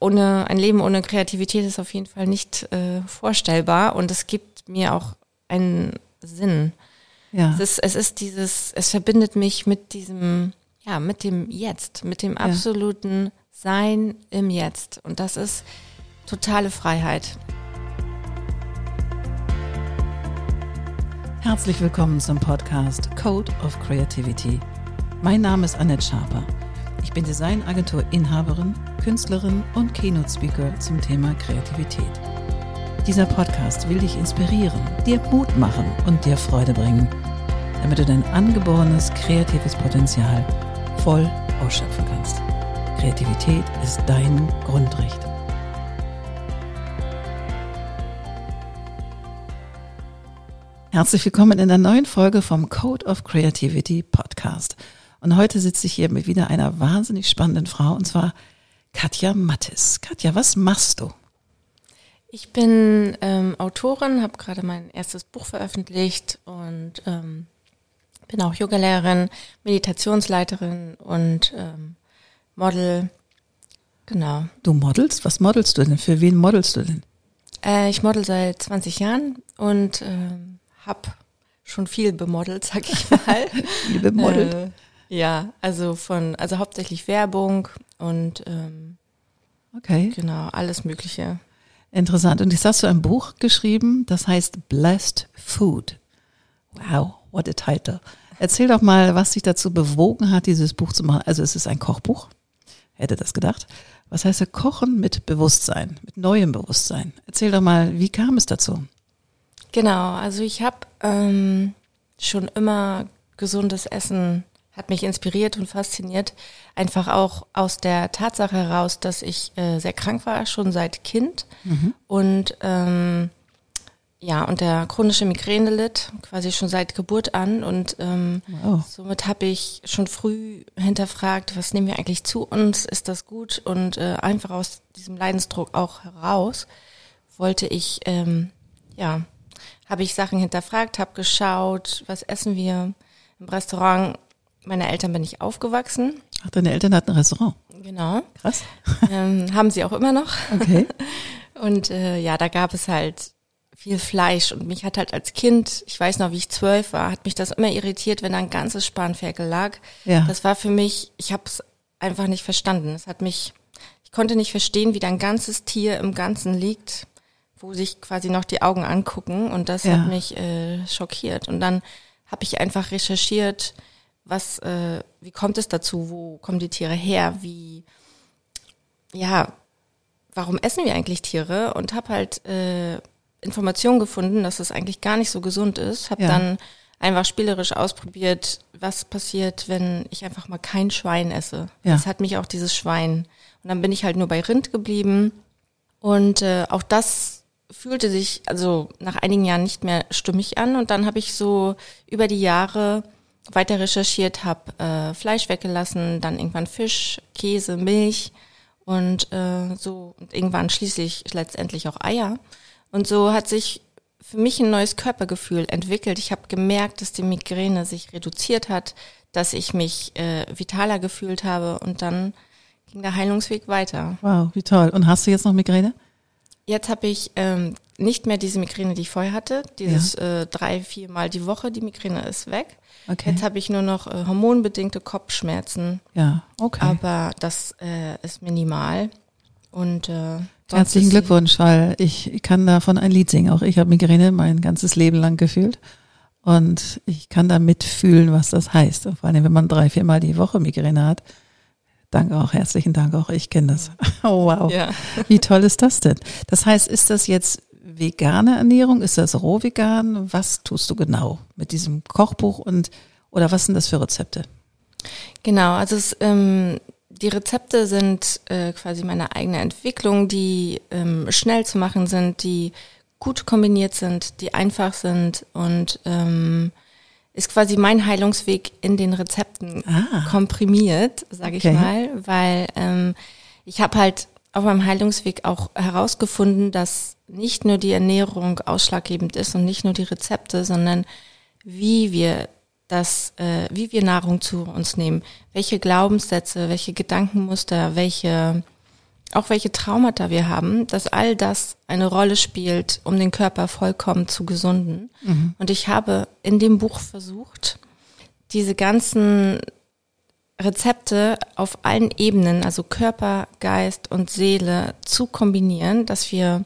ohne ein Leben ohne Kreativität ist auf jeden Fall nicht äh, vorstellbar und es gibt mir auch einen Sinn. Ja. Es ist, es ist dieses, es verbindet mich mit diesem, ja, mit dem Jetzt, mit dem absoluten ja. Sein im Jetzt. Und das ist totale Freiheit. Herzlich willkommen zum Podcast Code of Creativity. Mein Name ist Annette Schaper. Ich bin Designagentur-Inhaberin, Künstlerin und Keynote-Speaker zum Thema Kreativität. Dieser Podcast will dich inspirieren, dir Mut machen und dir Freude bringen, damit du dein angeborenes kreatives Potenzial voll ausschöpfen kannst. Kreativität ist dein Grundrecht. Herzlich willkommen in der neuen Folge vom Code of Creativity Podcast. Und heute sitze ich hier mit wieder einer wahnsinnig spannenden Frau, und zwar Katja Mattis. Katja, was machst du? Ich bin ähm, Autorin, habe gerade mein erstes Buch veröffentlicht und ähm, bin auch Yogalehrerin, Meditationsleiterin und ähm, Model. Genau. Du modelst? Was modelst du denn? Für wen modelst du denn? Äh, ich model seit 20 Jahren und ähm, habe schon viel bemodelt, sag ich mal. viel bemodelt? Äh, ja, also von, also hauptsächlich Werbung und ähm, okay. genau, alles Mögliche. Interessant. Und jetzt hast du ein Buch geschrieben, das heißt Blessed Food. Wow, what a title. Erzähl doch mal, was dich dazu bewogen hat, dieses Buch zu machen. Also es ist ein Kochbuch. Hätte das gedacht. Was heißt Kochen mit Bewusstsein, mit neuem Bewusstsein? Erzähl doch mal, wie kam es dazu? Genau, also ich habe ähm, schon immer gesundes Essen hat mich inspiriert und fasziniert. Einfach auch aus der Tatsache heraus, dass ich äh, sehr krank war, schon seit Kind. Mhm. Und ähm, ja, und der chronische Migräne litt, quasi schon seit Geburt an. Und ähm, wow. somit habe ich schon früh hinterfragt, was nehmen wir eigentlich zu uns? Ist das gut? Und äh, einfach aus diesem Leidensdruck auch heraus wollte ich, ähm, ja, habe ich Sachen hinterfragt, habe geschaut, was essen wir im Restaurant meiner Eltern bin ich aufgewachsen. Ach, deine Eltern hatten ein Restaurant. Genau. Krass. Ähm, haben sie auch immer noch. Okay. Und äh, ja, da gab es halt viel Fleisch und mich hat halt als Kind, ich weiß noch, wie ich zwölf war, hat mich das immer irritiert, wenn da ein ganzes Spanferkel lag. Ja. Das war für mich, ich habe es einfach nicht verstanden. Es hat mich, ich konnte nicht verstehen, wie da ein ganzes Tier im Ganzen liegt, wo sich quasi noch die Augen angucken und das ja. hat mich äh, schockiert. Und dann habe ich einfach recherchiert, was, äh, wie kommt es dazu? Wo kommen die Tiere her? Wie, ja, warum essen wir eigentlich Tiere? Und habe halt äh, Informationen gefunden, dass es eigentlich gar nicht so gesund ist. Habe ja. dann einfach spielerisch ausprobiert, was passiert, wenn ich einfach mal kein Schwein esse. Ja. Das hat mich auch dieses Schwein. Und dann bin ich halt nur bei Rind geblieben. Und äh, auch das fühlte sich also nach einigen Jahren nicht mehr stimmig an. Und dann habe ich so über die Jahre weiter recherchiert, habe äh, Fleisch weggelassen, dann irgendwann Fisch, Käse, Milch und äh, so und irgendwann schließlich letztendlich auch Eier. Und so hat sich für mich ein neues Körpergefühl entwickelt. Ich habe gemerkt, dass die Migräne sich reduziert hat, dass ich mich äh, vitaler gefühlt habe und dann ging der Heilungsweg weiter. Wow, wie toll. Und hast du jetzt noch Migräne? Jetzt habe ich ähm, nicht mehr diese Migräne, die ich vorher hatte. Dieses ja. äh, drei, viermal die Woche, die Migräne ist weg. Okay. Jetzt habe ich nur noch äh, hormonbedingte Kopfschmerzen. Ja, okay. Aber das äh, ist minimal. Und äh, herzlichen Glückwunsch, weil ich kann davon ein Lied singen. Auch ich habe Migräne mein ganzes Leben lang gefühlt. Und ich kann da mitfühlen, was das heißt. vor allem, wenn man drei, viermal die Woche Migräne hat. Danke auch, herzlichen Dank auch. Ich kenne das. Oh, wow. Ja. Wie toll ist das denn? Das heißt, ist das jetzt vegane Ernährung? Ist das roh vegan? Was tust du genau mit diesem Kochbuch und oder was sind das für Rezepte? Genau, also es, ähm, die Rezepte sind äh, quasi meine eigene Entwicklung, die ähm, schnell zu machen sind, die gut kombiniert sind, die einfach sind und ähm, ist quasi mein Heilungsweg in den Rezepten ah. komprimiert, sage okay. ich mal, weil ähm, ich habe halt auf meinem Heilungsweg auch herausgefunden, dass nicht nur die Ernährung ausschlaggebend ist und nicht nur die Rezepte, sondern wie wir das, äh, wie wir Nahrung zu uns nehmen, welche Glaubenssätze, welche Gedankenmuster, welche auch welche Traumata wir haben, dass all das eine Rolle spielt, um den Körper vollkommen zu gesunden. Mhm. Und ich habe in dem Buch versucht, diese ganzen Rezepte auf allen Ebenen, also Körper, Geist und Seele zu kombinieren, dass wir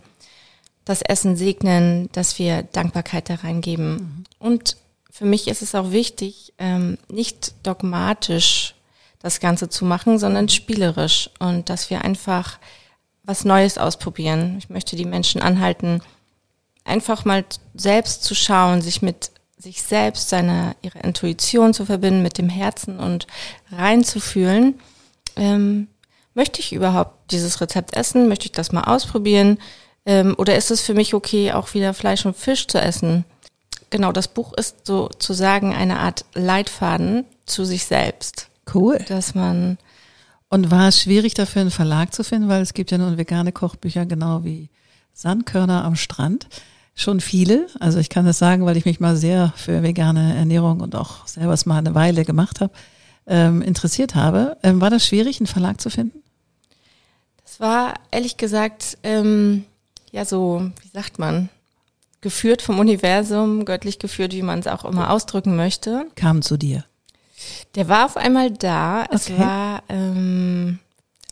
das Essen segnen, dass wir Dankbarkeit da reingeben. Mhm. Und für mich ist es auch wichtig, ähm, nicht dogmatisch das Ganze zu machen, sondern spielerisch und dass wir einfach was Neues ausprobieren. Ich möchte die Menschen anhalten, einfach mal selbst zu schauen, sich mit sich selbst, seine, ihre Intuition zu verbinden mit dem Herzen und reinzufühlen. Ähm, möchte ich überhaupt dieses Rezept essen? Möchte ich das mal ausprobieren? Ähm, oder ist es für mich okay, auch wieder Fleisch und Fisch zu essen? Genau, das Buch ist sozusagen eine Art Leitfaden zu sich selbst. Cool. Dass man. Und war es schwierig dafür einen Verlag zu finden, weil es gibt ja nun vegane Kochbücher genau wie Sandkörner am Strand. Schon viele. Also ich kann das sagen, weil ich mich mal sehr für vegane Ernährung und auch selber es mal eine Weile gemacht habe, ähm, interessiert habe. Ähm, war das schwierig, einen Verlag zu finden? Das war ehrlich gesagt, ähm, ja so, wie sagt man, geführt vom Universum, göttlich geführt, wie man es auch immer ausdrücken möchte. Kam zu dir. Der war auf einmal da. Es okay. war, ähm,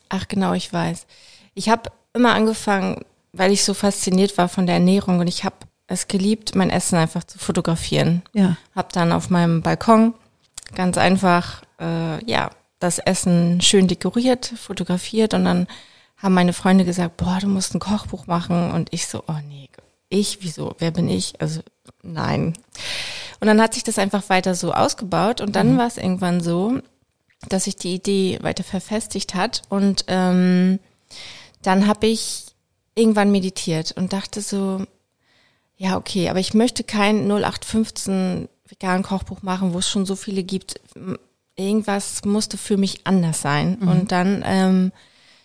ach genau, ich weiß. Ich habe immer angefangen, weil ich so fasziniert war von der Ernährung und ich habe es geliebt, mein Essen einfach zu fotografieren. Ja. Hab dann auf meinem Balkon ganz einfach, äh, ja, das Essen schön dekoriert, fotografiert und dann haben meine Freunde gesagt, boah, du musst ein Kochbuch machen und ich so, oh nee, ich, wieso, wer bin ich? Also nein. Und dann hat sich das einfach weiter so ausgebaut und dann mhm. war es irgendwann so, dass sich die Idee weiter verfestigt hat und ähm, dann habe ich irgendwann meditiert und dachte so, ja okay, aber ich möchte kein 0815 vegan Kochbuch machen, wo es schon so viele gibt. Irgendwas musste für mich anders sein. Mhm. Und dann ähm,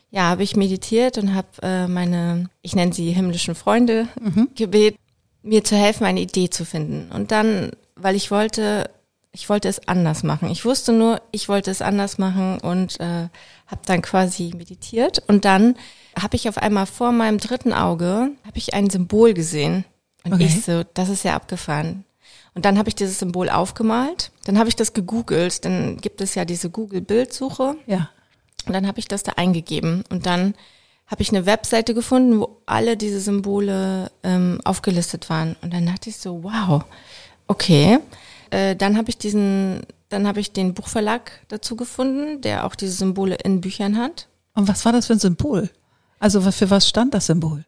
ja, habe ich meditiert und habe äh, meine, ich nenne sie himmlischen Freunde, mhm. gebeten, mir zu helfen, eine Idee zu finden. Und dann weil ich wollte, ich wollte es anders machen. Ich wusste nur, ich wollte es anders machen und äh, habe dann quasi meditiert und dann habe ich auf einmal vor meinem dritten Auge habe ich ein Symbol gesehen und okay. ich so, das ist ja abgefahren. Und dann habe ich dieses Symbol aufgemalt, dann habe ich das gegoogelt, dann gibt es ja diese Google Bildsuche. Ja. Und dann habe ich das da eingegeben und dann habe ich eine Webseite gefunden, wo alle diese Symbole ähm, aufgelistet waren. Und dann dachte ich so, wow, Okay. Äh, dann habe ich diesen, dann habe ich den Buchverlag dazu gefunden, der auch diese Symbole in Büchern hat. Und was war das für ein Symbol? Also für was stand das Symbol?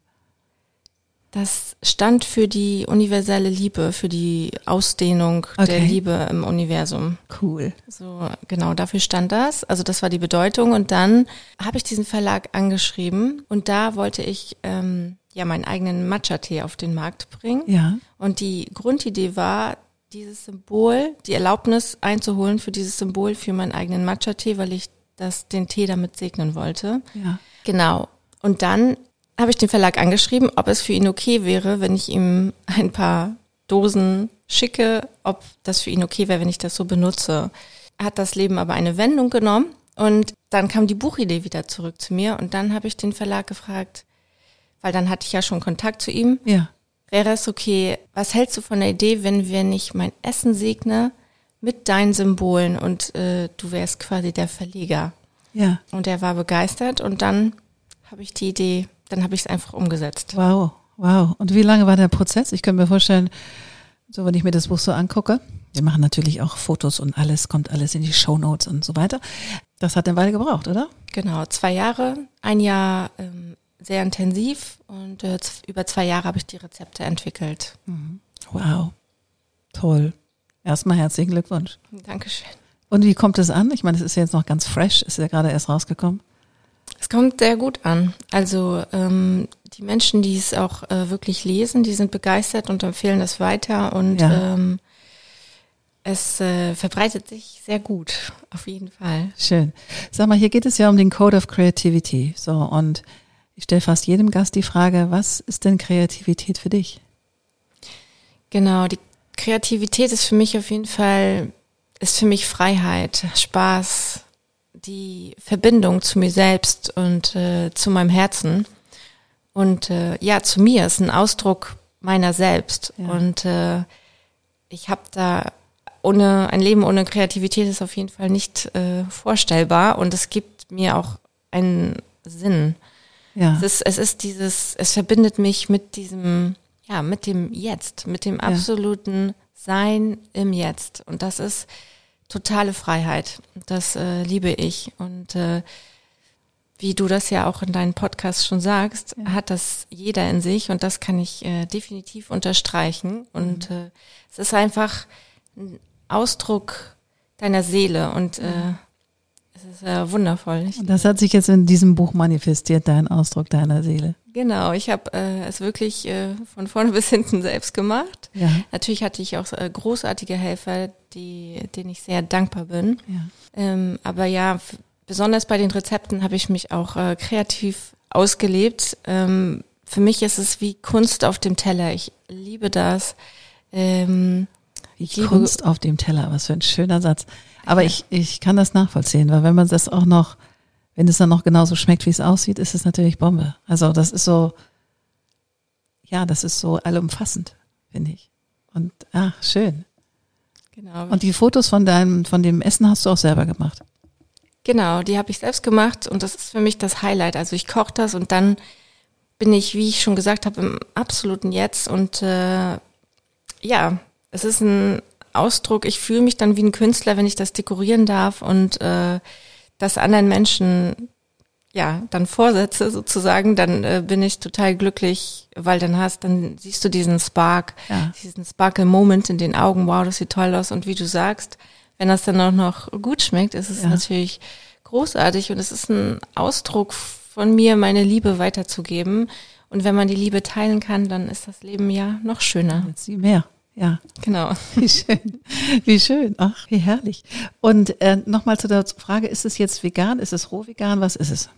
Das stand für die universelle Liebe, für die Ausdehnung okay. der Liebe im Universum. Cool. So, genau, dafür stand das. Also das war die Bedeutung. Und dann habe ich diesen Verlag angeschrieben und da wollte ich ähm, ja meinen eigenen Matcha-Tee auf den Markt bringen. Ja. Und die Grundidee war, dieses Symbol, die Erlaubnis einzuholen für dieses Symbol für meinen eigenen Matcha-Tee, weil ich das, den Tee damit segnen wollte. Ja. Genau. Und dann habe ich den Verlag angeschrieben, ob es für ihn okay wäre, wenn ich ihm ein paar Dosen schicke, ob das für ihn okay wäre, wenn ich das so benutze. Hat das Leben aber eine Wendung genommen und dann kam die Buchidee wieder zurück zu mir und dann habe ich den Verlag gefragt, weil dann hatte ich ja schon Kontakt zu ihm. Ja. Wäre es okay, was hältst du von der Idee, wenn wir nicht mein Essen segne mit deinen Symbolen und äh, du wärst quasi der Verleger? Ja. Und er war begeistert und dann habe ich die Idee, dann habe ich es einfach umgesetzt. Wow, wow. Und wie lange war der Prozess? Ich könnte mir vorstellen, so wenn ich mir das Buch so angucke, wir machen natürlich auch Fotos und alles, kommt alles in die Show Notes und so weiter. Das hat eine Weile gebraucht, oder? Genau, zwei Jahre, ein Jahr ähm, sehr intensiv und äh, über zwei Jahre habe ich die Rezepte entwickelt. Mhm. Wow, toll. Erstmal herzlichen Glückwunsch. Dankeschön. Und wie kommt es an? Ich meine, es ist ja jetzt noch ganz fresh, ist ja gerade erst rausgekommen. Es kommt sehr gut an. Also ähm, die Menschen, die es auch äh, wirklich lesen, die sind begeistert und empfehlen das weiter und ja. ähm, es äh, verbreitet sich sehr gut, auf jeden Fall. Schön. Sag mal, hier geht es ja um den Code of Creativity. So, und ich stelle fast jedem Gast die Frage, was ist denn Kreativität für dich? Genau, die Kreativität ist für mich auf jeden Fall, ist für mich Freiheit, Spaß, die Verbindung zu mir selbst und äh, zu meinem Herzen. Und äh, ja, zu mir ist ein Ausdruck meiner selbst. Ja. Und äh, ich habe da ohne ein Leben ohne Kreativität ist auf jeden Fall nicht äh, vorstellbar. Und es gibt mir auch einen Sinn. Ja. Es ist, es ist dieses, es verbindet mich mit diesem, ja, mit dem Jetzt, mit dem absoluten ja. Sein im Jetzt. Und das ist totale Freiheit. Das äh, liebe ich. Und äh, wie du das ja auch in deinem Podcast schon sagst, ja. hat das jeder in sich und das kann ich äh, definitiv unterstreichen. Und mhm. äh, es ist einfach ein Ausdruck deiner Seele und äh, es ist äh, wundervoll. Und das hat sich jetzt in diesem Buch manifestiert, dein Ausdruck deiner Seele. Genau, ich habe äh, es wirklich äh, von vorne bis hinten selbst gemacht. Ja. Natürlich hatte ich auch äh, großartige Helfer, die, denen ich sehr dankbar bin. Ja. Ähm, aber ja, besonders bei den Rezepten habe ich mich auch äh, kreativ ausgelebt. Ähm, für mich ist es wie Kunst auf dem Teller. Ich liebe das. Ähm, ich liebe Kunst auf dem Teller, was für ein schöner Satz. Aber ich, ich kann das nachvollziehen, weil wenn man das auch noch wenn es dann noch genauso schmeckt, wie es aussieht, ist es natürlich Bombe. Also das ist so, ja, das ist so allumfassend, finde ich. Und ach, schön. Genau. Und die Fotos von deinem, von dem Essen hast du auch selber gemacht. Genau, die habe ich selbst gemacht und das ist für mich das Highlight. Also ich koche das und dann bin ich, wie ich schon gesagt habe, im absoluten Jetzt und äh, ja, es ist ein Ausdruck. Ich fühle mich dann wie ein Künstler, wenn ich das dekorieren darf und äh, das anderen Menschen ja dann vorsetze sozusagen, dann äh, bin ich total glücklich, weil dann hast, dann siehst du diesen Spark, ja. diesen Sparkle Moment in den Augen. Wow, das sieht toll aus. Und wie du sagst, wenn das dann auch noch gut schmeckt, ist es ja. natürlich großartig und es ist ein Ausdruck von mir, meine Liebe weiterzugeben. Und wenn man die Liebe teilen kann, dann ist das Leben ja noch schöner. Jetzt sie mehr. Ja, genau. Wie schön. Wie schön. Ach, wie herrlich. Und äh, nochmal zu der Frage, ist es jetzt vegan? Ist es roh vegan? Was ist es?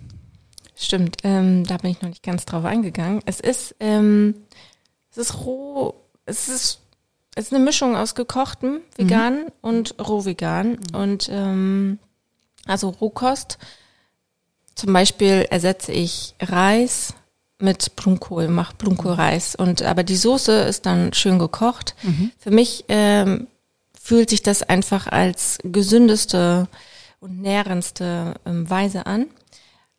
Stimmt, ähm, da bin ich noch nicht ganz drauf eingegangen. Es ist, ähm, es ist roh, es ist, es ist eine Mischung aus gekochtem vegan mhm. und roh vegan. Mhm. Und ähm, also Rohkost. Zum Beispiel ersetze ich Reis mit Blumenkohl, mache Blumenkohlreis. Und aber die Soße ist dann schön gekocht. Mhm. Für mich ähm, fühlt sich das einfach als gesündeste und nährendste ähm, Weise an.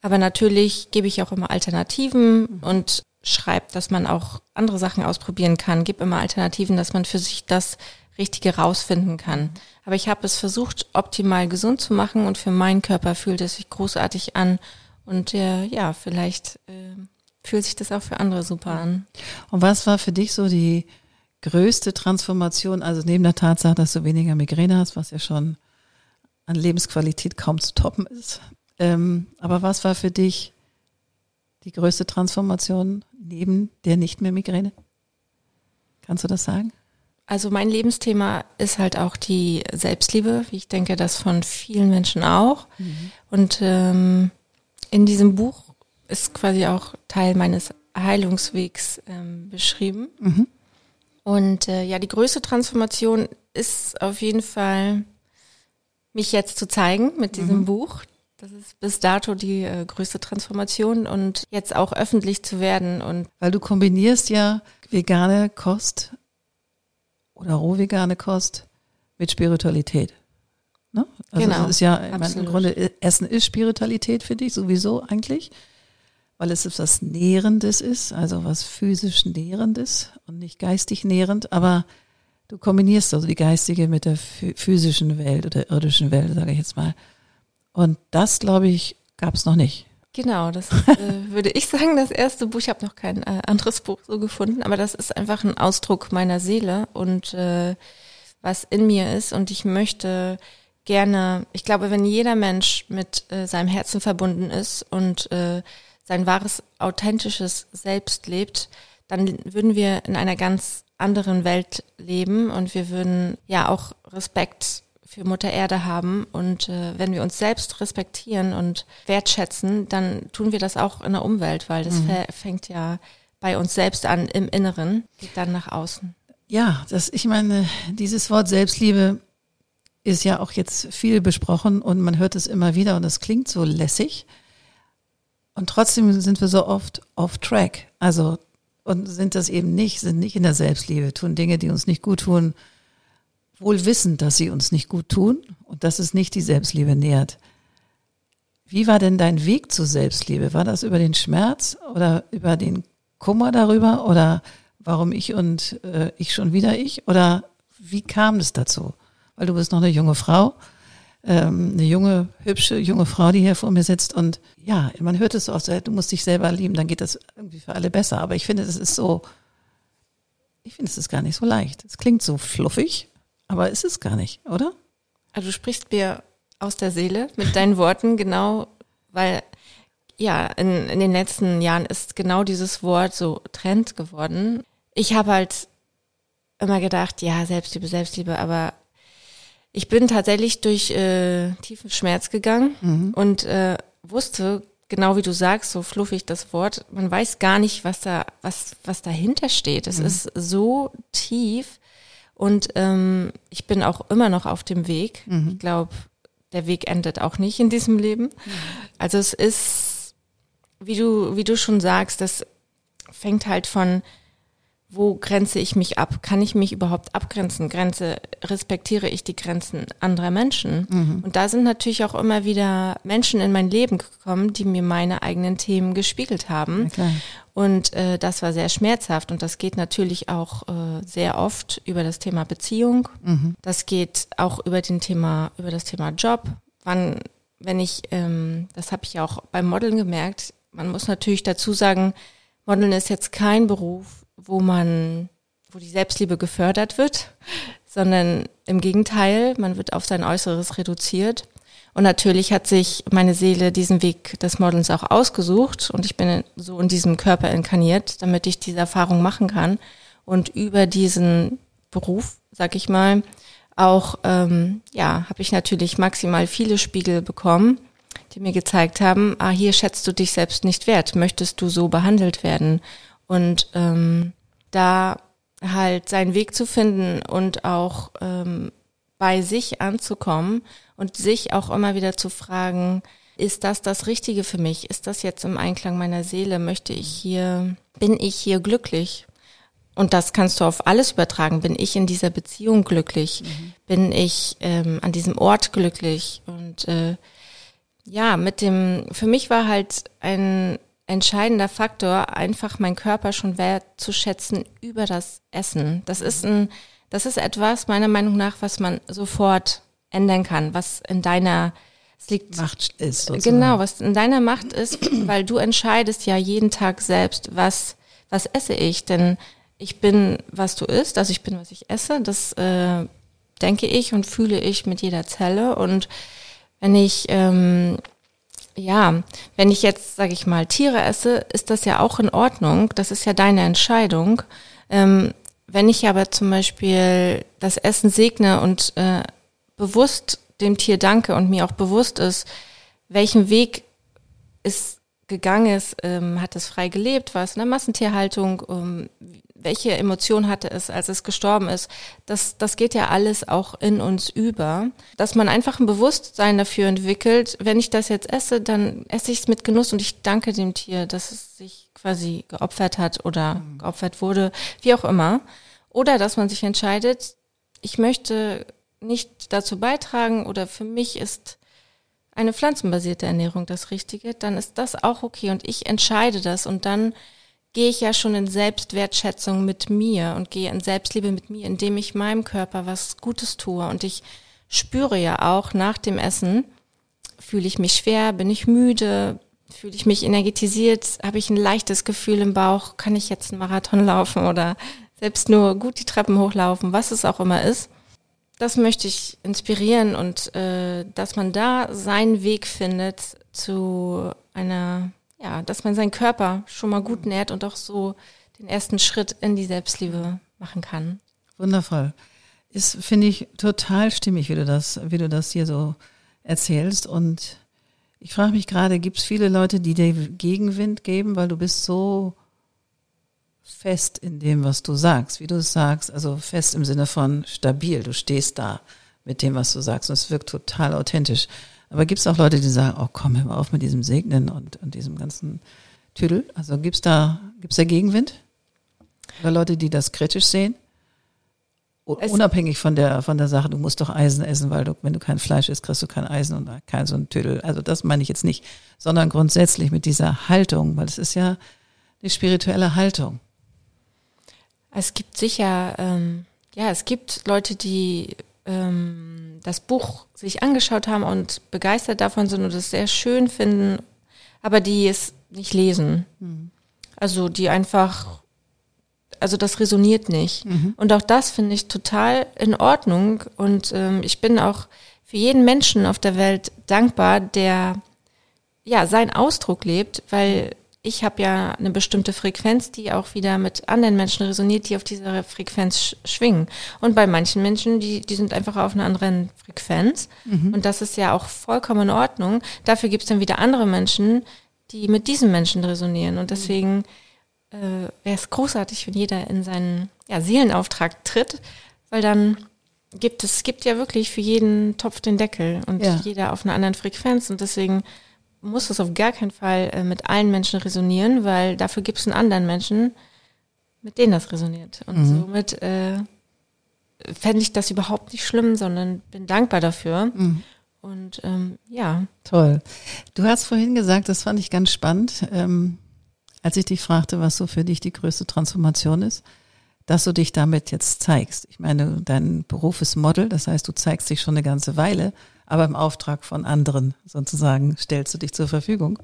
Aber natürlich gebe ich auch immer Alternativen mhm. und schreibe, dass man auch andere Sachen ausprobieren kann. Gib immer Alternativen, dass man für sich das Richtige rausfinden kann. Aber ich habe es versucht, optimal gesund zu machen und für meinen Körper fühlt es sich großartig an. Und äh, ja, vielleicht äh, fühlt sich das auch für andere super an. Und was war für dich so die größte Transformation, also neben der Tatsache, dass du weniger Migräne hast, was ja schon an Lebensqualität kaum zu toppen ist. Ähm, aber was war für dich die größte Transformation neben der nicht mehr Migräne? Kannst du das sagen? Also mein Lebensthema ist halt auch die Selbstliebe, wie ich denke, das von vielen Menschen auch. Mhm. Und ähm, in diesem Buch ist quasi auch Teil meines Heilungswegs ähm, beschrieben. Mhm. Und äh, ja, die größte Transformation ist auf jeden Fall, mich jetzt zu zeigen mit diesem mhm. Buch. Das ist bis dato die äh, größte Transformation und jetzt auch öffentlich zu werden. Und Weil du kombinierst ja vegane Kost oder roh vegane Kost mit Spiritualität. Ne? Also genau. Das ist ja, im Grunde, Essen ist Spiritualität für dich sowieso eigentlich weil es etwas Nährendes ist, also was physisch Nährendes und nicht geistig nährend, aber du kombinierst also die geistige mit der physischen Welt oder irdischen Welt, sage ich jetzt mal. Und das, glaube ich, gab es noch nicht. Genau, das ist, äh, würde ich sagen, das erste Buch. Ich habe noch kein äh, anderes Buch so gefunden, aber das ist einfach ein Ausdruck meiner Seele und äh, was in mir ist. Und ich möchte gerne, ich glaube, wenn jeder Mensch mit äh, seinem Herzen verbunden ist und äh, sein wahres, authentisches Selbst lebt, dann würden wir in einer ganz anderen Welt leben und wir würden ja auch Respekt für Mutter Erde haben. Und äh, wenn wir uns selbst respektieren und wertschätzen, dann tun wir das auch in der Umwelt, weil das mhm. fängt ja bei uns selbst an im Inneren, geht dann nach außen. Ja, das, ich meine, dieses Wort Selbstliebe ist ja auch jetzt viel besprochen und man hört es immer wieder und es klingt so lässig. Und trotzdem sind wir so oft off track. Also, und sind das eben nicht, sind nicht in der Selbstliebe, tun Dinge, die uns nicht gut tun, wohl wissend, dass sie uns nicht gut tun und dass es nicht die Selbstliebe nährt. Wie war denn dein Weg zur Selbstliebe? War das über den Schmerz oder über den Kummer darüber oder warum ich und äh, ich schon wieder ich? Oder wie kam es dazu? Weil du bist noch eine junge Frau ähm, eine junge, hübsche, junge Frau, die hier vor mir sitzt. Und ja, man hört es so aus, du musst dich selber lieben, dann geht das irgendwie für alle besser. Aber ich finde, es ist so, ich finde, es ist gar nicht so leicht. Es klingt so fluffig, aber es ist gar nicht, oder? Also du sprichst mir aus der Seele mit deinen Worten, genau, weil ja, in, in den letzten Jahren ist genau dieses Wort so Trend geworden. Ich habe halt immer gedacht, ja, Selbstliebe, Selbstliebe, aber ich bin tatsächlich durch äh, tiefen Schmerz gegangen mhm. und äh, wusste, genau wie du sagst, so fluffig das Wort, man weiß gar nicht, was da, was, was dahinter steht. Es mhm. ist so tief und ähm, ich bin auch immer noch auf dem Weg. Mhm. Ich glaube, der Weg endet auch nicht in diesem Leben. Mhm. Also es ist, wie du, wie du schon sagst, das fängt halt von wo grenze ich mich ab? Kann ich mich überhaupt abgrenzen? Grenze, respektiere ich die Grenzen anderer Menschen? Mhm. Und da sind natürlich auch immer wieder Menschen in mein Leben gekommen, die mir meine eigenen Themen gespiegelt haben. Okay. Und äh, das war sehr schmerzhaft. Und das geht natürlich auch äh, sehr oft über das Thema Beziehung. Mhm. Das geht auch über den Thema, über das Thema Job. Wann, wenn ich, ähm, das habe ich auch beim Modeln gemerkt, man muss natürlich dazu sagen, Modeln ist jetzt kein Beruf, wo man, wo die Selbstliebe gefördert wird, sondern im Gegenteil, man wird auf sein Äußeres reduziert. Und natürlich hat sich meine Seele diesen Weg des Modelns auch ausgesucht und ich bin so in diesem Körper inkarniert, damit ich diese Erfahrung machen kann und über diesen Beruf, sag ich mal, auch ähm, ja, habe ich natürlich maximal viele Spiegel bekommen, die mir gezeigt haben, ah, hier schätzt du dich selbst nicht wert, möchtest du so behandelt werden? Und ähm, da halt seinen Weg zu finden und auch ähm, bei sich anzukommen und sich auch immer wieder zu fragen, ist das das Richtige für mich? Ist das jetzt im Einklang meiner Seele? Möchte ich hier, bin ich hier glücklich? Und das kannst du auf alles übertragen. Bin ich in dieser Beziehung glücklich? Mhm. Bin ich ähm, an diesem Ort glücklich? Und äh, ja, mit dem, für mich war halt ein entscheidender Faktor, einfach meinen Körper schon wertzuschätzen über das Essen. Das ist ein, das ist etwas, meiner Meinung nach, was man sofort ändern kann, was in deiner, es liegt, Macht ist. Sozusagen. Genau, was in deiner Macht ist, weil du entscheidest ja jeden Tag selbst, was, was esse ich, denn ich bin, was du isst, also ich bin, was ich esse, das äh, denke ich und fühle ich mit jeder Zelle und wenn ich ähm, ja, wenn ich jetzt, sage ich mal, Tiere esse, ist das ja auch in Ordnung. Das ist ja deine Entscheidung. Ähm, wenn ich aber zum Beispiel das Essen segne und äh, bewusst dem Tier danke und mir auch bewusst ist, welchen Weg es gegangen ist, ähm, hat es frei gelebt, war es in der Massentierhaltung, ähm, welche Emotion hatte es, als es gestorben ist. Das, das geht ja alles auch in uns über. Dass man einfach ein Bewusstsein dafür entwickelt, wenn ich das jetzt esse, dann esse ich es mit Genuss und ich danke dem Tier, dass es sich quasi geopfert hat oder mhm. geopfert wurde, wie auch immer. Oder dass man sich entscheidet, ich möchte nicht dazu beitragen oder für mich ist eine pflanzenbasierte Ernährung das Richtige, dann ist das auch okay und ich entscheide das und dann gehe ich ja schon in Selbstwertschätzung mit mir und gehe in Selbstliebe mit mir, indem ich meinem Körper was Gutes tue. Und ich spüre ja auch nach dem Essen, fühle ich mich schwer, bin ich müde, fühle ich mich energetisiert, habe ich ein leichtes Gefühl im Bauch, kann ich jetzt einen Marathon laufen oder selbst nur gut die Treppen hochlaufen, was es auch immer ist. Das möchte ich inspirieren und äh, dass man da seinen Weg findet zu einer ja, dass man seinen Körper schon mal gut nährt und auch so den ersten Schritt in die Selbstliebe machen kann. Wundervoll. Ist, finde ich, total stimmig, wie du das, wie du das hier so erzählst. Und ich frage mich gerade, gibt es viele Leute, die dir Gegenwind geben, weil du bist so fest in dem, was du sagst, wie du es sagst, also fest im Sinne von stabil, du stehst da mit dem, was du sagst. Und es wirkt total authentisch. Aber gibt es auch Leute, die sagen, oh komm, hör mal auf mit diesem Segnen und, und diesem ganzen Tüdel? Also gibt's da, gibt's da Gegenwind? Oder Leute, die das kritisch sehen? Es Unabhängig von der, von der Sache, du musst doch Eisen essen, weil du, wenn du kein Fleisch isst, kriegst du kein Eisen und kein so ein Tüdel. Also das meine ich jetzt nicht, sondern grundsätzlich mit dieser Haltung, weil es ist ja eine spirituelle Haltung. Es gibt sicher, ähm, ja, es gibt Leute, die ähm, das Buch sich angeschaut haben und begeistert davon sind und es sehr schön finden, aber die es nicht lesen. Mhm. Also die einfach, also das resoniert nicht. Mhm. Und auch das finde ich total in Ordnung. Und ähm, ich bin auch für jeden Menschen auf der Welt dankbar, der ja seinen Ausdruck lebt, weil ich habe ja eine bestimmte Frequenz, die auch wieder mit anderen Menschen resoniert, die auf dieser Frequenz sch schwingen. Und bei manchen Menschen, die, die sind einfach auf einer anderen Frequenz. Mhm. Und das ist ja auch vollkommen in Ordnung. Dafür gibt es dann wieder andere Menschen, die mit diesen Menschen resonieren. Und deswegen äh, wäre es großartig, wenn jeder in seinen ja, Seelenauftrag tritt, weil dann gibt es gibt ja wirklich für jeden Topf den Deckel und ja. jeder auf einer anderen Frequenz. Und deswegen muss es auf gar keinen Fall äh, mit allen Menschen resonieren, weil dafür gibt es einen anderen Menschen, mit denen das resoniert. Und mhm. somit äh, fände ich das überhaupt nicht schlimm, sondern bin dankbar dafür. Mhm. Und ähm, ja. Toll. Du hast vorhin gesagt, das fand ich ganz spannend, ähm, als ich dich fragte, was so für dich die größte Transformation ist, dass du dich damit jetzt zeigst. Ich meine, dein Beruf ist Model, das heißt, du zeigst dich schon eine ganze Weile aber im Auftrag von anderen sozusagen stellst du dich zur Verfügung.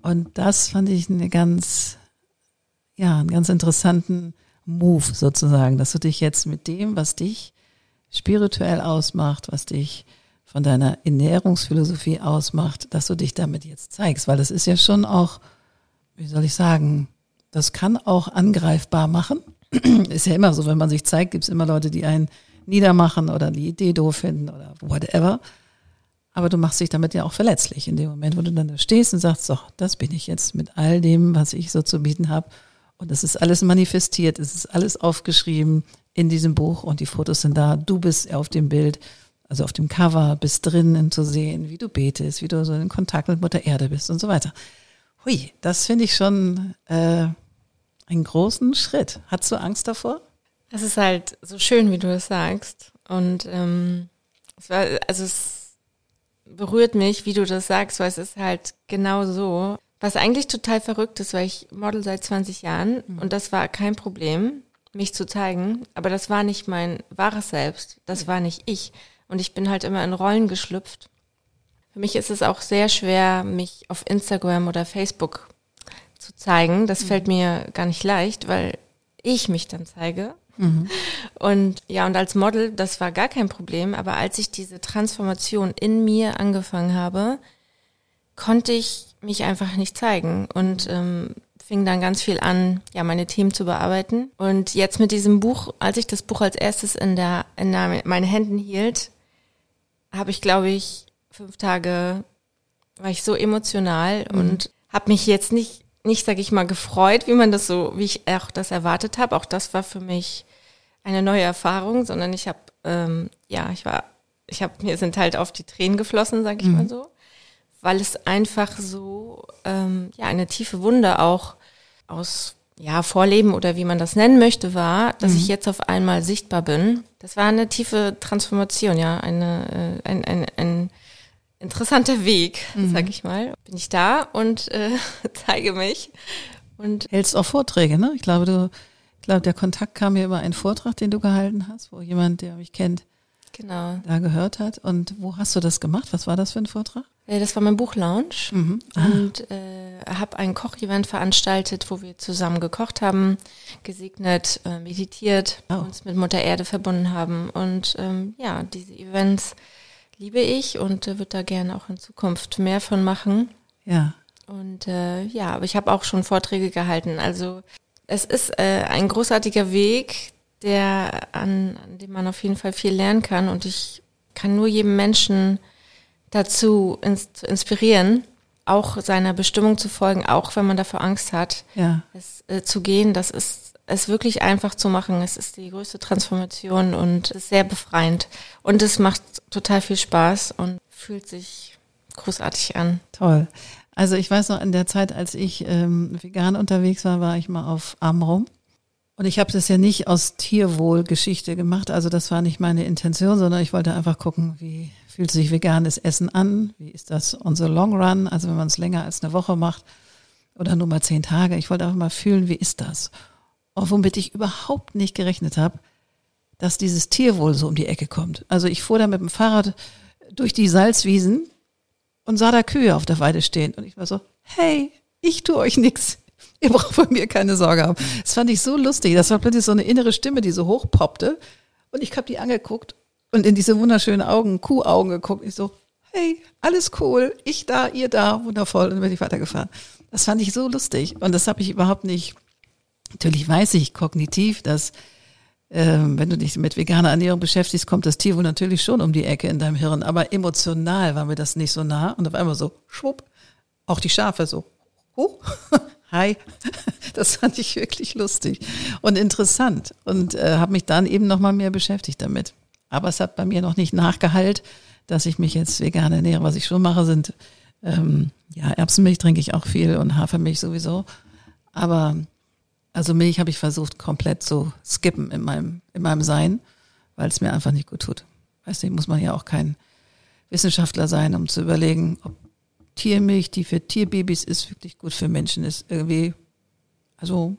Und das fand ich eine ganz, ja, einen ganz interessanten Move sozusagen, dass du dich jetzt mit dem, was dich spirituell ausmacht, was dich von deiner Ernährungsphilosophie ausmacht, dass du dich damit jetzt zeigst, weil das ist ja schon auch, wie soll ich sagen, das kann auch angreifbar machen. Ist ja immer so, wenn man sich zeigt, gibt es immer Leute, die einen niedermachen oder die Idee doof finden oder whatever. Aber du machst dich damit ja auch verletzlich in dem Moment, wo du dann da stehst und sagst, so, das bin ich jetzt mit all dem, was ich so zu bieten habe. Und es ist alles manifestiert, es ist alles aufgeschrieben in diesem Buch und die Fotos sind da. Du bist auf dem Bild, also auf dem Cover, bist drinnen zu sehen, wie du betest, wie du so in Kontakt mit Mutter Erde bist und so weiter. Hui, das finde ich schon äh, einen großen Schritt. Hast du Angst davor? Es ist halt so schön, wie du es sagst. Und ähm, es war, also es berührt mich, wie du das sagst, weil es ist halt genau so. Was eigentlich total verrückt ist, weil ich Model seit 20 Jahren mhm. und das war kein Problem, mich zu zeigen, aber das war nicht mein wahres Selbst, das war nicht ich und ich bin halt immer in Rollen geschlüpft. Für mich ist es auch sehr schwer, mich auf Instagram oder Facebook zu zeigen. Das mhm. fällt mir gar nicht leicht, weil ich mich dann zeige Mhm. Und ja, und als Model, das war gar kein Problem, aber als ich diese Transformation in mir angefangen habe, konnte ich mich einfach nicht zeigen und ähm, fing dann ganz viel an, ja, meine Themen zu bearbeiten. Und jetzt mit diesem Buch, als ich das Buch als erstes in der, in der, meine Händen hielt, habe ich, glaube ich, fünf Tage war ich so emotional mhm. und habe mich jetzt nicht nicht, sage ich mal, gefreut, wie man das so, wie ich auch das erwartet habe. Auch das war für mich eine neue Erfahrung, sondern ich habe, ähm, ja, ich war, ich habe, mir sind halt auf die Tränen geflossen, sage ich mhm. mal so, weil es einfach so, ähm, ja, eine tiefe Wunde auch aus, ja, Vorleben oder wie man das nennen möchte, war, dass mhm. ich jetzt auf einmal sichtbar bin. Das war eine tiefe Transformation, ja, eine, äh, ein, ein, ein interessanter Weg, mhm. sag ich mal. Bin ich da und äh, zeige mich. Und hältst auch Vorträge, ne? Ich glaube, du glaube, der Kontakt kam mir über einen Vortrag, den du gehalten hast, wo jemand, der mich kennt, genau. da gehört hat. Und wo hast du das gemacht? Was war das für ein Vortrag? Äh, das war mein Buchlounge mhm. Ah. und äh, habe ein Kochevent veranstaltet, wo wir zusammen gekocht haben, gesegnet, äh, meditiert, oh. uns mit Mutter Erde verbunden haben. Und ähm, ja, diese Events liebe ich und äh, würde da gerne auch in Zukunft mehr von machen. Ja. Und äh, ja, aber ich habe auch schon Vorträge gehalten. Also es ist äh, ein großartiger Weg, der an, an dem man auf jeden Fall viel lernen kann und ich kann nur jedem Menschen dazu ins, zu inspirieren, auch seiner Bestimmung zu folgen, auch wenn man dafür Angst hat, ja. es, äh, zu gehen. Das ist es wirklich einfach zu machen. Es ist die größte Transformation und ist sehr befreiend. Und es macht total viel Spaß und fühlt sich großartig an. Toll. Also ich weiß noch, in der Zeit, als ich ähm, vegan unterwegs war, war ich mal auf Amrum. Und ich habe das ja nicht aus Tierwohlgeschichte gemacht. Also das war nicht meine Intention, sondern ich wollte einfach gucken, wie fühlt sich veganes Essen an? Wie ist das the long run? Also wenn man es länger als eine Woche macht oder nur mal zehn Tage. Ich wollte einfach mal fühlen, wie ist das? Und womit ich überhaupt nicht gerechnet habe, dass dieses Tierwohl so um die Ecke kommt. Also ich fuhr da mit dem Fahrrad durch die Salzwiesen und sah da Kühe auf der Weide stehen. Und ich war so, hey, ich tue euch nichts. Ihr braucht von mir keine Sorge haben. Das fand ich so lustig. Das war plötzlich so eine innere Stimme, die so hochpoppte. Und ich habe die angeguckt und in diese wunderschönen Augen, Kuhaugen geguckt. Ich so, hey, alles cool, ich da, ihr da, wundervoll. Und dann bin ich weitergefahren. Das fand ich so lustig. Und das habe ich überhaupt nicht. Natürlich weiß ich kognitiv, dass ähm, wenn du dich mit veganer Ernährung beschäftigst, kommt das Tier wohl natürlich schon um die Ecke in deinem Hirn. Aber emotional war mir das nicht so nah. Und auf einmal so, schwupp, auch die Schafe so, huh, hi. Das fand ich wirklich lustig und interessant und äh, habe mich dann eben noch mal mehr beschäftigt damit. Aber es hat bei mir noch nicht nachgeheilt, dass ich mich jetzt vegan ernähre. Was ich schon mache, sind ähm, ja Erbsenmilch trinke ich auch viel und Hafermilch sowieso. Aber also Milch habe ich versucht komplett zu skippen in meinem, in meinem Sein, weil es mir einfach nicht gut tut. Weißt du, muss man ja auch kein Wissenschaftler sein, um zu überlegen, ob Tiermilch, die für Tierbabys ist, wirklich gut für Menschen ist. Irgendwie, also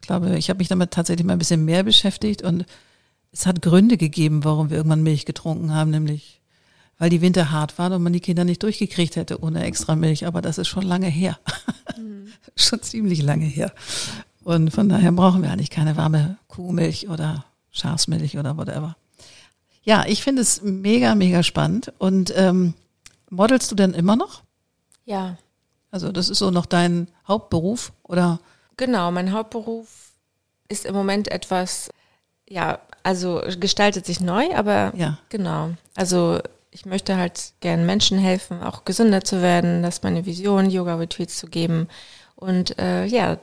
ich glaube, ich habe mich damit tatsächlich mal ein bisschen mehr beschäftigt und es hat Gründe gegeben, warum wir irgendwann Milch getrunken haben, nämlich weil die Winter hart waren und man die Kinder nicht durchgekriegt hätte ohne extra Milch. Aber das ist schon lange her. Mhm. schon ziemlich lange her. Und von daher brauchen wir eigentlich keine warme Kuhmilch oder Schafsmilch oder whatever. Ja, ich finde es mega, mega spannend. Und ähm, modelst du denn immer noch? Ja. Also das ist so noch dein Hauptberuf oder? Genau, mein Hauptberuf ist im Moment etwas, ja, also gestaltet sich neu, aber ja. genau. Also ich möchte halt gern Menschen helfen, auch gesünder zu werden. Das ist meine Vision, Yoga-Retreats zu geben. Und äh, ja,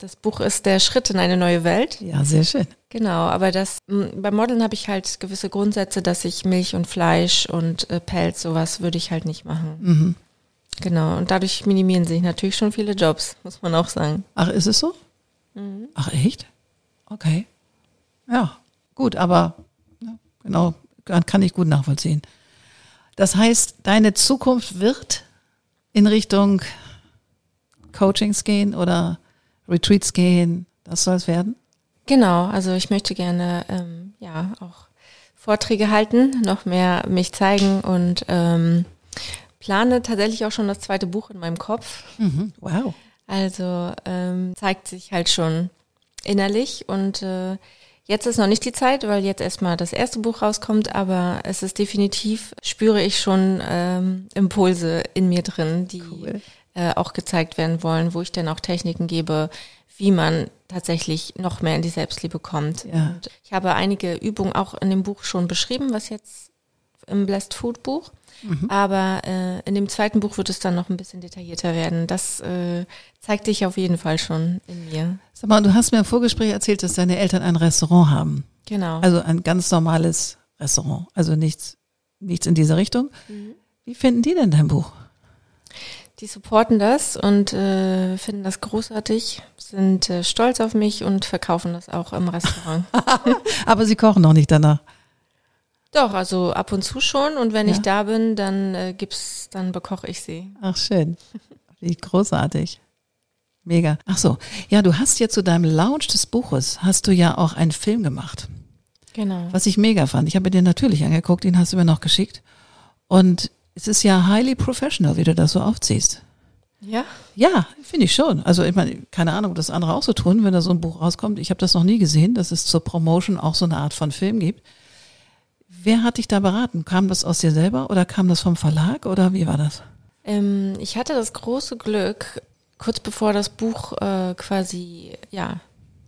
das Buch ist der Schritt in eine neue Welt. Ja, sehr schön. Genau, aber das beim Modeln habe ich halt gewisse Grundsätze, dass ich Milch und Fleisch und äh, Pelz sowas würde ich halt nicht machen. Mhm. Genau, und dadurch minimieren sich natürlich schon viele Jobs, muss man auch sagen. Ach, ist es so? Mhm. Ach, echt? Okay. Ja, gut, aber ja, genau, kann ich gut nachvollziehen. Das heißt, deine Zukunft wird in Richtung Coachings gehen oder Retreats gehen, das soll es werden? Genau, also ich möchte gerne ähm, ja auch Vorträge halten, noch mehr mich zeigen und ähm, plane tatsächlich auch schon das zweite Buch in meinem Kopf. Mhm, wow. Also ähm, zeigt sich halt schon innerlich und äh, jetzt ist noch nicht die Zeit, weil jetzt erstmal das erste Buch rauskommt, aber es ist definitiv, spüre ich schon ähm, Impulse in mir drin, die cool äh, auch gezeigt werden wollen, wo ich dann auch Techniken gebe, wie man tatsächlich noch mehr in die Selbstliebe kommt. Ja. Ich habe einige Übungen auch in dem Buch schon beschrieben, was jetzt im Blessed Food Buch. Mhm. Aber äh, in dem zweiten Buch wird es dann noch ein bisschen detaillierter werden. Das äh, zeigt sich auf jeden Fall schon in mir. Sag mal, du hast mir im Vorgespräch erzählt, dass deine Eltern ein Restaurant haben. Genau. Also ein ganz normales Restaurant. Also nichts, nichts in diese Richtung. Mhm. Wie finden die denn dein Buch? Die supporten das und äh, finden das großartig, sind äh, stolz auf mich und verkaufen das auch im Restaurant. Aber sie kochen noch nicht danach. Doch, also ab und zu schon. Und wenn ja. ich da bin, dann äh, gibt's, dann bekoche ich sie. Ach schön. Wie großartig. Mega. Ach so. Ja, du hast ja zu deinem Launch des Buches hast du ja auch einen Film gemacht. Genau. Was ich mega fand. Ich habe dir natürlich angeguckt, den hast du mir noch geschickt. Und es ist ja highly professional, wie du das so aufziehst. Ja? Ja, finde ich schon. Also ich meine, keine Ahnung, ob das andere auch so tun, wenn da so ein Buch rauskommt. Ich habe das noch nie gesehen, dass es zur Promotion auch so eine Art von Film gibt. Wer hat dich da beraten? Kam das aus dir selber oder kam das vom Verlag oder wie war das? Ähm, ich hatte das große Glück, kurz bevor das Buch äh, quasi ja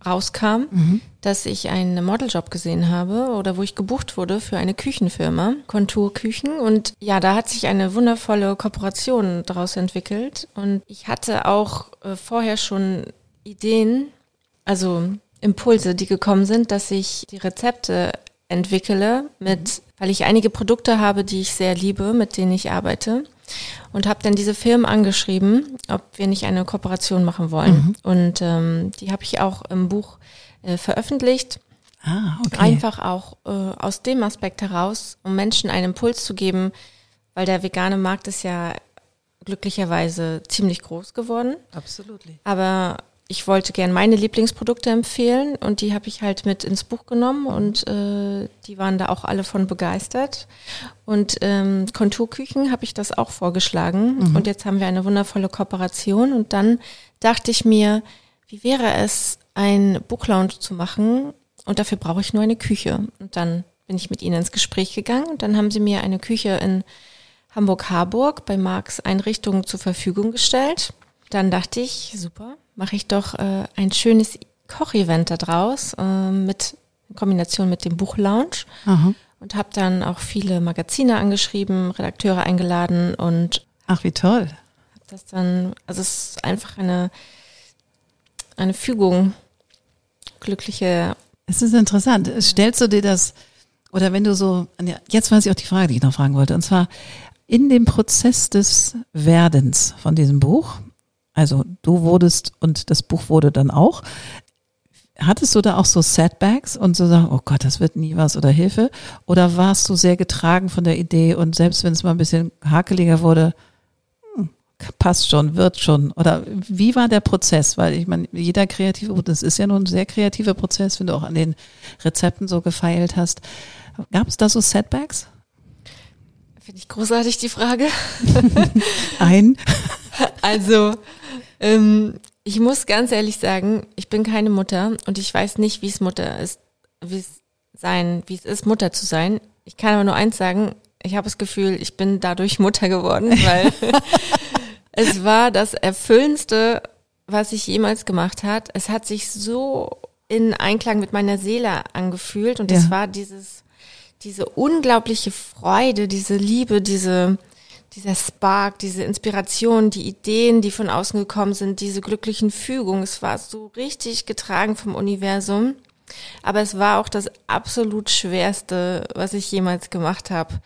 rauskam, mhm. dass ich einen Modeljob gesehen habe oder wo ich gebucht wurde für eine Küchenfirma, Konturküchen. Und ja, da hat sich eine wundervolle Kooperation daraus entwickelt. Und ich hatte auch äh, vorher schon Ideen, also Impulse, die gekommen sind, dass ich die Rezepte entwickle mit, weil ich einige Produkte habe, die ich sehr liebe, mit denen ich arbeite und habe dann diese Firmen angeschrieben, ob wir nicht eine Kooperation machen wollen. Mhm. Und ähm, die habe ich auch im Buch äh, veröffentlicht. Ah, okay. Einfach auch äh, aus dem Aspekt heraus, um Menschen einen Impuls zu geben, weil der vegane Markt ist ja glücklicherweise ziemlich groß geworden. Absolut. Aber ich wollte gern meine Lieblingsprodukte empfehlen und die habe ich halt mit ins Buch genommen und äh, die waren da auch alle von begeistert. Und ähm, Konturküchen habe ich das auch vorgeschlagen mhm. und jetzt haben wir eine wundervolle Kooperation und dann dachte ich mir, wie wäre es, ein Buchlounge zu machen und dafür brauche ich nur eine Küche. Und dann bin ich mit ihnen ins Gespräch gegangen und dann haben sie mir eine Küche in Hamburg-Harburg bei Marx Einrichtungen zur Verfügung gestellt. Dann dachte ich, super, mache ich doch äh, ein schönes Kochevent da draus äh, mit in Kombination mit dem Buchlounge Aha. und habe dann auch viele Magazine angeschrieben, Redakteure eingeladen und ach wie toll. Das dann, also es ist einfach eine eine Fügung glückliche. Es ist interessant. Stellst du dir das oder wenn du so jetzt weiß ich auch die Frage, die ich noch fragen wollte und zwar in dem Prozess des Werdens von diesem Buch also du wurdest und das Buch wurde dann auch. Hattest du da auch so Setbacks und so sagen, oh Gott, das wird nie was oder Hilfe? Oder warst du sehr getragen von der Idee und selbst wenn es mal ein bisschen hakeliger wurde, hm, passt schon, wird schon? Oder wie war der Prozess? Weil ich meine, jeder kreative, das ist ja nun ein sehr kreativer Prozess, wenn du auch an den Rezepten so gefeilt hast. Gab es da so Setbacks? Finde ich großartig die Frage. Ein. Also, ähm, ich muss ganz ehrlich sagen, ich bin keine Mutter und ich weiß nicht, wie es Mutter ist, wie es sein, wie es ist, Mutter zu sein. Ich kann aber nur eins sagen, ich habe das Gefühl, ich bin dadurch Mutter geworden, weil es war das Erfüllendste, was ich jemals gemacht hat. Es hat sich so in Einklang mit meiner Seele angefühlt und es war dieses, diese unglaubliche Freude, diese Liebe, diese, dieser Spark, diese Inspiration, die Ideen, die von außen gekommen sind, diese glücklichen Fügungen. Es war so richtig getragen vom Universum. Aber es war auch das absolut Schwerste, was ich jemals gemacht habe.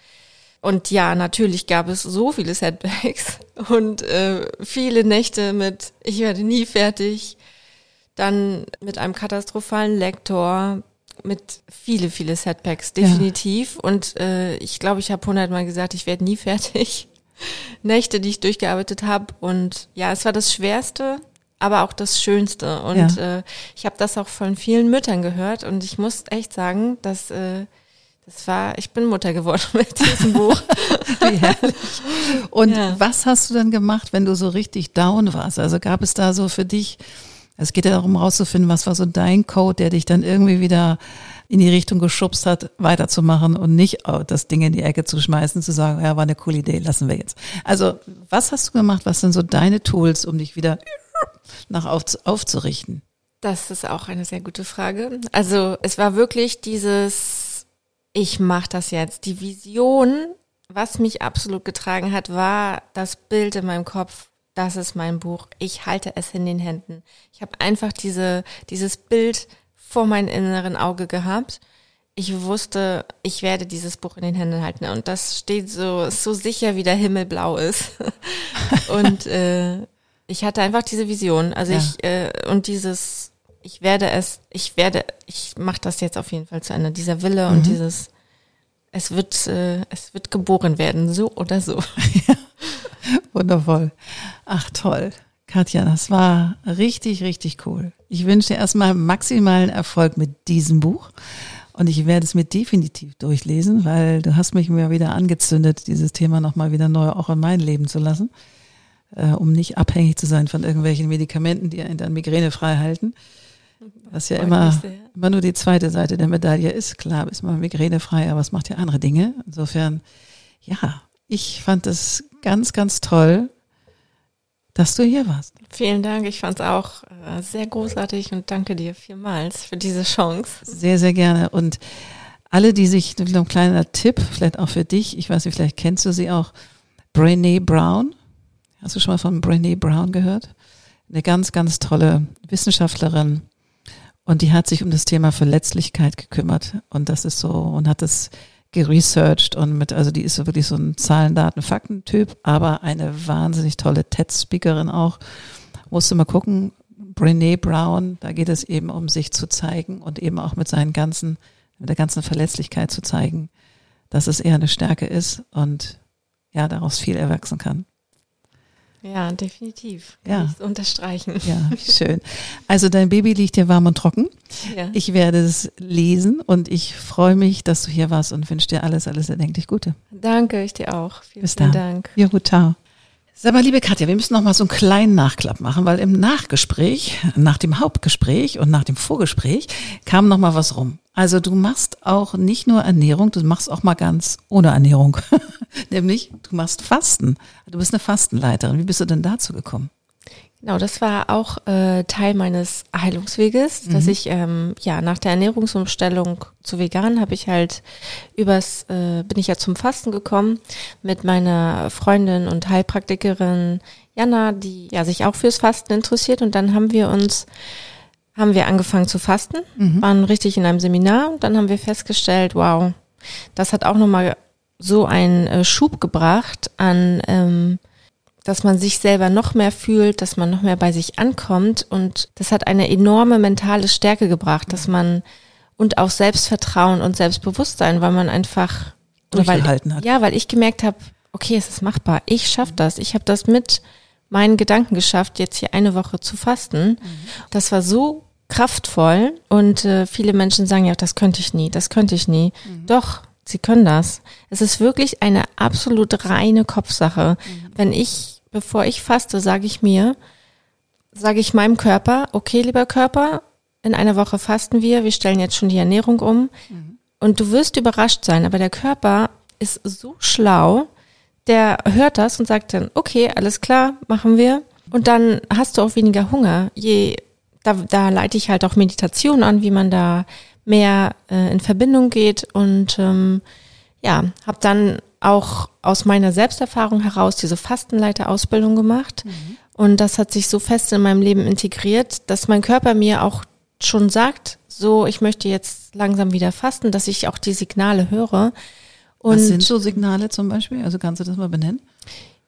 Und ja, natürlich gab es so viele Setbacks und äh, viele Nächte mit, ich werde nie fertig. Dann mit einem katastrophalen Lektor, mit viele, viele Setbacks, definitiv. Ja. Und äh, ich glaube, ich habe hundertmal gesagt, ich werde nie fertig. Nächte, die ich durchgearbeitet habe. Und ja, es war das Schwerste, aber auch das Schönste. Und ja. äh, ich habe das auch von vielen Müttern gehört. Und ich muss echt sagen, dass äh, das war, ich bin Mutter geworden mit diesem Buch. Wie herrlich. Und ja. was hast du dann gemacht, wenn du so richtig down warst? Also gab es da so für dich, es geht ja darum rauszufinden, was war so dein Code, der dich dann irgendwie wieder in die Richtung geschubst hat, weiterzumachen und nicht das Ding in die Ecke zu schmeißen, zu sagen, ja, war eine coole Idee, lassen wir jetzt. Also, was hast du gemacht? Was sind so deine Tools, um dich wieder nach auf, aufzurichten? Das ist auch eine sehr gute Frage. Also, es war wirklich dieses, ich mache das jetzt. Die Vision, was mich absolut getragen hat, war das Bild in meinem Kopf. Das ist mein Buch. Ich halte es in den Händen. Ich habe einfach diese, dieses Bild vor meinem inneren Auge gehabt. Ich wusste, ich werde dieses Buch in den Händen halten und das steht so so sicher, wie der Himmel blau ist. und äh, ich hatte einfach diese Vision, also ja. ich äh, und dieses, ich werde es, ich werde, ich mache das jetzt auf jeden Fall zu Ende. Dieser Wille mhm. und dieses, es wird, äh, es wird geboren werden, so oder so. Ja. Wundervoll. Ach toll. Katja, das war richtig, richtig cool. Ich wünsche dir erstmal maximalen Erfolg mit diesem Buch. Und ich werde es mir definitiv durchlesen, weil du hast mich mir wieder angezündet, dieses Thema nochmal wieder neu auch in mein Leben zu lassen, äh, um nicht abhängig zu sein von irgendwelchen Medikamenten, die einen dann Migräne frei halten. Was ja immer, immer nur die zweite Seite der Medaille ist. Klar, ist man migränefrei, aber es macht ja andere Dinge. Insofern, ja, ich fand es ganz, ganz toll, dass du hier warst. Vielen Dank. Ich fand es auch äh, sehr großartig und danke dir vielmals für diese Chance. Sehr, sehr gerne. Und alle, die sich, ein kleiner Tipp, vielleicht auch für dich, ich weiß nicht, vielleicht kennst du sie auch, Brené Brown. Hast du schon mal von Brené Brown gehört? Eine ganz, ganz tolle Wissenschaftlerin, Und die hat sich um das Thema Verletzlichkeit gekümmert. Und das ist so, und hat das geresearched und mit, also die ist wirklich so ein Zahlen, Daten, Fakten-Typ, aber eine wahnsinnig tolle TED-Speakerin auch. Musste mal gucken, Brene Brown, da geht es eben um sich zu zeigen und eben auch mit seinen ganzen, mit der ganzen Verletzlichkeit zu zeigen, dass es eher eine Stärke ist und ja, daraus viel erwachsen kann. Ja, definitiv. Kann ja. Ich unterstreichen. Ja, schön. Also dein Baby liegt hier warm und trocken. Ja. Ich werde es lesen und ich freue mich, dass du hier warst und wünsche dir alles, alles erdenklich Gute. Danke, ich dir auch. Vielen, Bis vielen dann. Dank. Ja, gut, ciao. Sag mal, liebe Katja, wir müssen noch mal so einen kleinen Nachklapp machen, weil im Nachgespräch, nach dem Hauptgespräch und nach dem Vorgespräch kam noch mal was rum. Also du machst auch nicht nur Ernährung, du machst auch mal ganz ohne Ernährung. Nämlich, du machst Fasten. Du bist eine Fastenleiterin. Wie bist du denn dazu gekommen? Genau, das war auch äh, Teil meines Heilungsweges, mhm. dass ich ähm, ja nach der Ernährungsumstellung zu vegan habe ich halt übers äh, bin ich ja zum Fasten gekommen mit meiner Freundin und Heilpraktikerin Jana, die ja sich auch fürs Fasten interessiert und dann haben wir uns haben wir angefangen zu fasten, mhm. waren richtig in einem Seminar und dann haben wir festgestellt, wow, das hat auch nochmal so einen äh, Schub gebracht an ähm, dass man sich selber noch mehr fühlt, dass man noch mehr bei sich ankommt. Und das hat eine enorme mentale Stärke gebracht, dass man und auch Selbstvertrauen und Selbstbewusstsein, weil man einfach durchgehalten weil, hat. Ja, weil ich gemerkt habe, okay, es ist machbar. Ich schaffe das. Ich habe das mit meinen Gedanken geschafft, jetzt hier eine Woche zu fasten. Mhm. Das war so kraftvoll und äh, viele Menschen sagen ja, das könnte ich nie, das könnte ich nie. Mhm. Doch, sie können das. Es ist wirklich eine absolut reine Kopfsache. Mhm. Wenn ich bevor ich faste, sage ich mir, sage ich meinem Körper, okay, lieber Körper, in einer Woche fasten wir, wir stellen jetzt schon die Ernährung um. Mhm. Und du wirst überrascht sein, aber der Körper ist so schlau, der hört das und sagt dann, okay, alles klar, machen wir. Und dann hast du auch weniger Hunger. Je, da, da leite ich halt auch Meditation an, wie man da mehr äh, in Verbindung geht und ähm, ja, habe dann auch aus meiner Selbsterfahrung heraus diese Fastenleiterausbildung gemacht. Mhm. Und das hat sich so fest in meinem Leben integriert, dass mein Körper mir auch schon sagt, so, ich möchte jetzt langsam wieder fasten, dass ich auch die Signale höre. Und Was sind so Signale zum Beispiel? Also kannst du das mal benennen?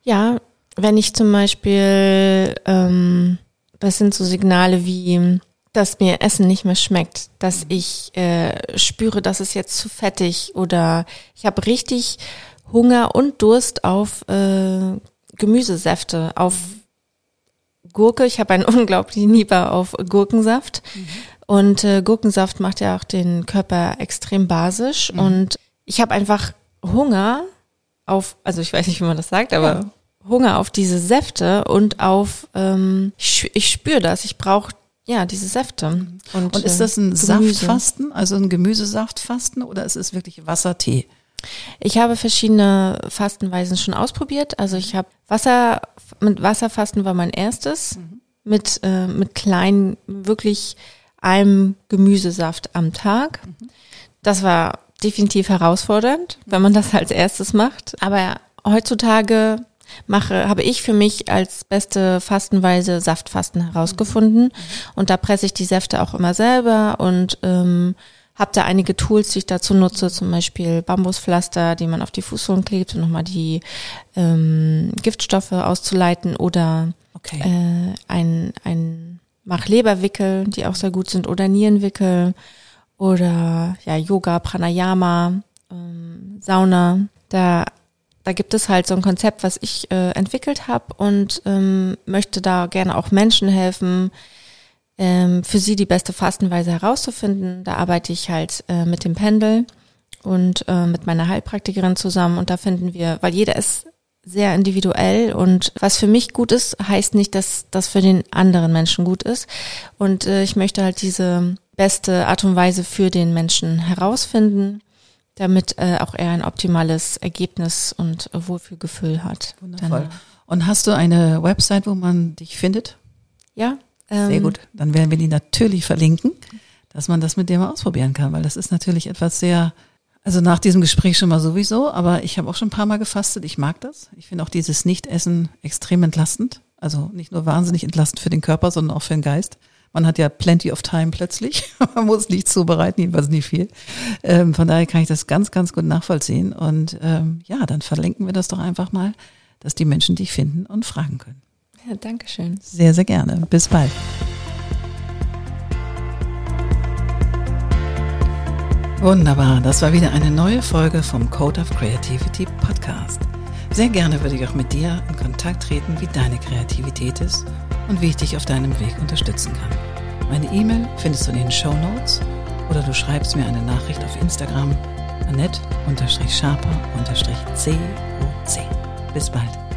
Ja, wenn ich zum Beispiel, ähm, das sind so Signale wie, dass mir Essen nicht mehr schmeckt, dass mhm. ich äh, spüre, dass es jetzt zu fettig oder ich habe richtig Hunger und Durst auf äh, Gemüsesäfte, auf Gurke. Ich habe einen unglaublichen Lieber auf Gurkensaft. Mhm. Und äh, Gurkensaft macht ja auch den Körper extrem basisch. Mhm. Und ich habe einfach Hunger auf, also ich weiß nicht, wie man das sagt, aber ja. Hunger auf diese Säfte und auf, ähm, ich, ich spüre das, ich brauche ja, diese Säfte. Und, und ist das ein Gemüse. Saftfasten, also ein Gemüsesaftfasten oder ist es wirklich Wassertee? Ich habe verschiedene Fastenweisen schon ausprobiert. Also ich habe Wasser, mit Wasserfasten war mein erstes, mhm. mit, äh, mit kleinen, wirklich einem Gemüsesaft am Tag. Mhm. Das war definitiv herausfordernd, wenn man das als erstes macht. Aber heutzutage mache, habe ich für mich als beste Fastenweise Saftfasten herausgefunden. Mhm. Und da presse ich die Säfte auch immer selber und ähm, habe da einige Tools, die ich dazu nutze, zum Beispiel Bambuspflaster, die man auf die Fußsohlen klebt, um nochmal die ähm, Giftstoffe auszuleiten oder okay. äh, ein, ein Mach-Leberwickel, die auch sehr gut sind, oder Nierenwickel oder ja Yoga, Pranayama, ähm, Sauna. Da da gibt es halt so ein Konzept, was ich äh, entwickelt habe und ähm, möchte da gerne auch Menschen helfen, ähm, für sie die beste Fastenweise herauszufinden. Da arbeite ich halt äh, mit dem Pendel und äh, mit meiner Heilpraktikerin zusammen und da finden wir, weil jeder ist sehr individuell und was für mich gut ist, heißt nicht, dass das für den anderen Menschen gut ist. Und äh, ich möchte halt diese beste Art und Weise für den Menschen herausfinden, damit äh, auch er ein optimales Ergebnis und Wohlfühlgefühl hat. Wundervoll. Dann, und hast du eine Website, wo man dich findet? Ja, sehr ähm, gut. Dann werden wir die natürlich verlinken, dass man das mit dir mal ausprobieren kann, weil das ist natürlich etwas sehr, also nach diesem Gespräch schon mal sowieso, aber ich habe auch schon ein paar Mal gefastet. Ich mag das. Ich finde auch dieses Nichtessen extrem entlastend. Also nicht nur wahnsinnig entlastend für den Körper, sondern auch für den Geist. Man hat ja plenty of time plötzlich. Man muss nichts zubereiten, jedenfalls nicht viel. Ähm, von daher kann ich das ganz, ganz gut nachvollziehen. Und ähm, ja, dann verlinken wir das doch einfach mal, dass die Menschen dich finden und fragen können. Ja, danke schön. Sehr, sehr gerne. Bis bald. Wunderbar, das war wieder eine neue Folge vom Code of Creativity Podcast. Sehr gerne würde ich auch mit dir in Kontakt treten, wie deine Kreativität ist und wie ich dich auf deinem Weg unterstützen kann. Meine E-Mail findest du in den Show Notes oder du schreibst mir eine Nachricht auf Instagram annette-sharper-coc. Bis bald.